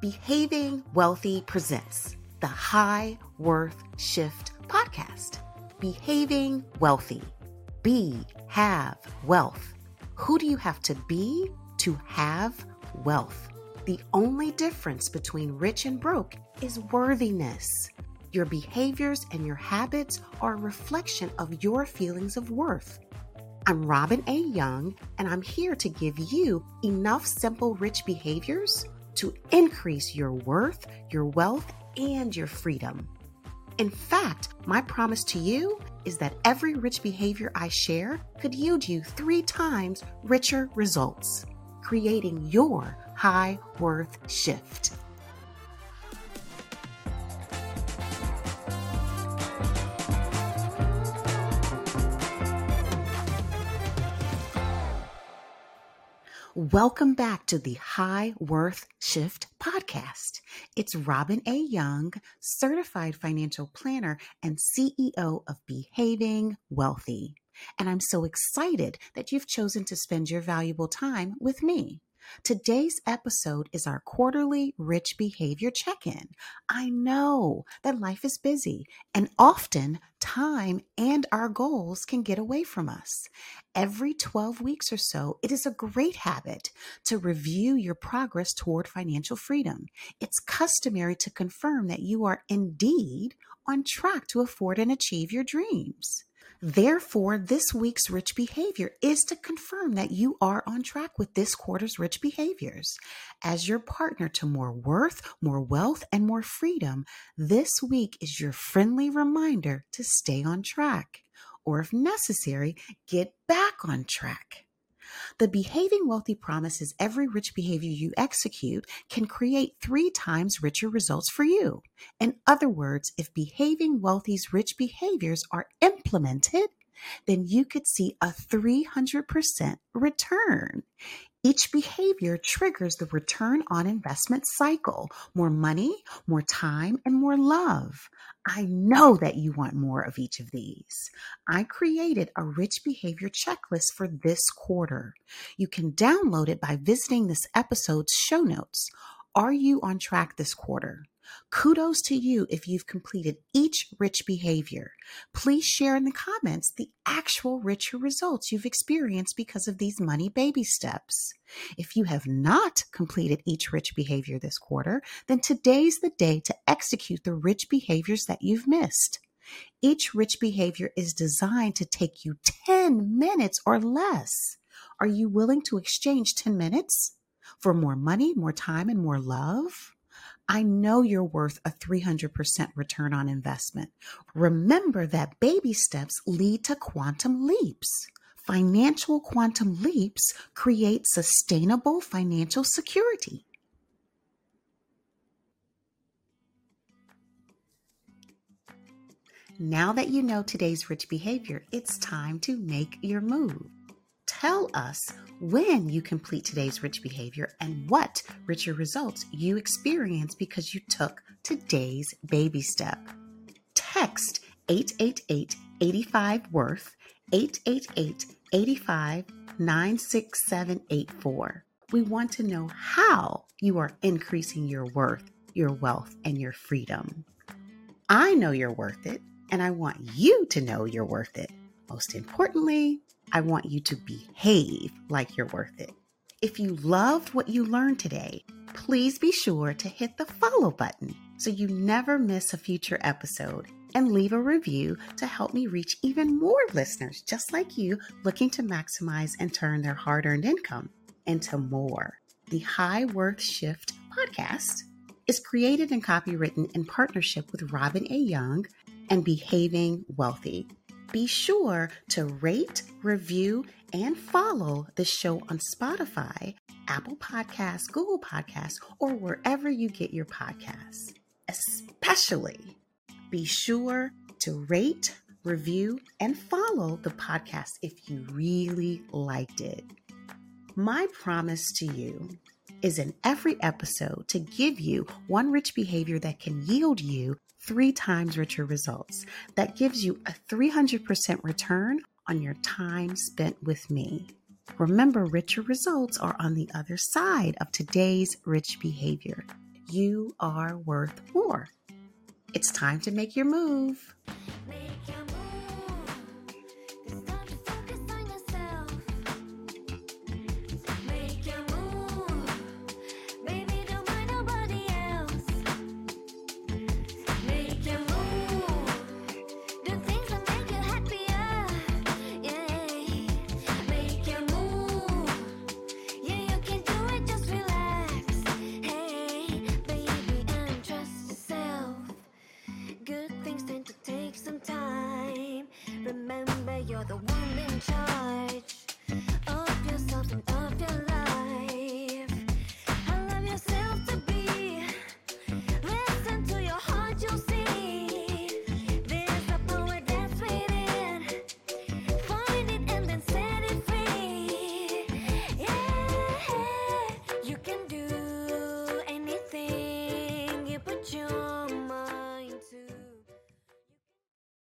Behaving Wealthy presents the High Worth Shift podcast. Behaving Wealthy. Be, have wealth. Who do you have to be to have wealth? The only difference between rich and broke is worthiness. Your behaviors and your habits are a reflection of your feelings of worth. I'm Robin A. Young, and I'm here to give you enough simple rich behaviors to increase your worth, your wealth, and your freedom. In fact, my promise to you is that every rich behavior I share could yield you three times richer results, creating your high worth shift. Welcome back to the High Worth Shift podcast. It's Robin A. Young, certified financial planner and CEO of Behaving Wealthy. And I'm so excited that you've chosen to spend your valuable time with me. Today's episode is our quarterly rich behavior check in. I know that life is busy and often time and our goals can get away from us. Every 12 weeks or so, it is a great habit to review your progress toward financial freedom. It's customary to confirm that you are indeed on track to afford and achieve your dreams. Therefore, this week's rich behavior is to confirm that you are on track with this quarter's rich behaviors. As your partner to more worth, more wealth, and more freedom, this week is your friendly reminder to stay on track, or if necessary, get back on track. The behaving wealthy promises every rich behavior you execute can create three times richer results for you. In other words, if behaving wealthy's rich behaviors are implemented, then you could see a 300% return. Each behavior triggers the return on investment cycle more money, more time, and more love. I know that you want more of each of these. I created a rich behavior checklist for this quarter. You can download it by visiting this episode's show notes. Are you on track this quarter? Kudos to you if you've completed each rich behavior. Please share in the comments the actual richer results you've experienced because of these money baby steps. If you have not completed each rich behavior this quarter, then today's the day to execute the rich behaviors that you've missed. Each rich behavior is designed to take you 10 minutes or less. Are you willing to exchange 10 minutes for more money, more time, and more love? I know you're worth a 300% return on investment. Remember that baby steps lead to quantum leaps. Financial quantum leaps create sustainable financial security. Now that you know today's rich behavior, it's time to make your move. Tell us when you complete today's rich behavior and what richer results you experience because you took today's baby step. Text 888 85 Worth 888 85 96784. We want to know how you are increasing your worth, your wealth, and your freedom. I know you're worth it, and I want you to know you're worth it. Most importantly, I want you to behave like you're worth it. If you loved what you learned today, please be sure to hit the follow button so you never miss a future episode and leave a review to help me reach even more listeners just like you looking to maximize and turn their hard earned income into more. The High Worth Shift podcast is created and copywritten in partnership with Robin A. Young and Behaving Wealthy. Be sure to rate, review, and follow the show on Spotify, Apple Podcasts, Google Podcasts, or wherever you get your podcasts. Especially be sure to rate, review, and follow the podcast if you really liked it. My promise to you is in every episode to give you one rich behavior that can yield you three times richer results. That gives you a 300% return on your time spent with me. Remember, richer results are on the other side of today's rich behavior. you are worth more. It's time to make your move.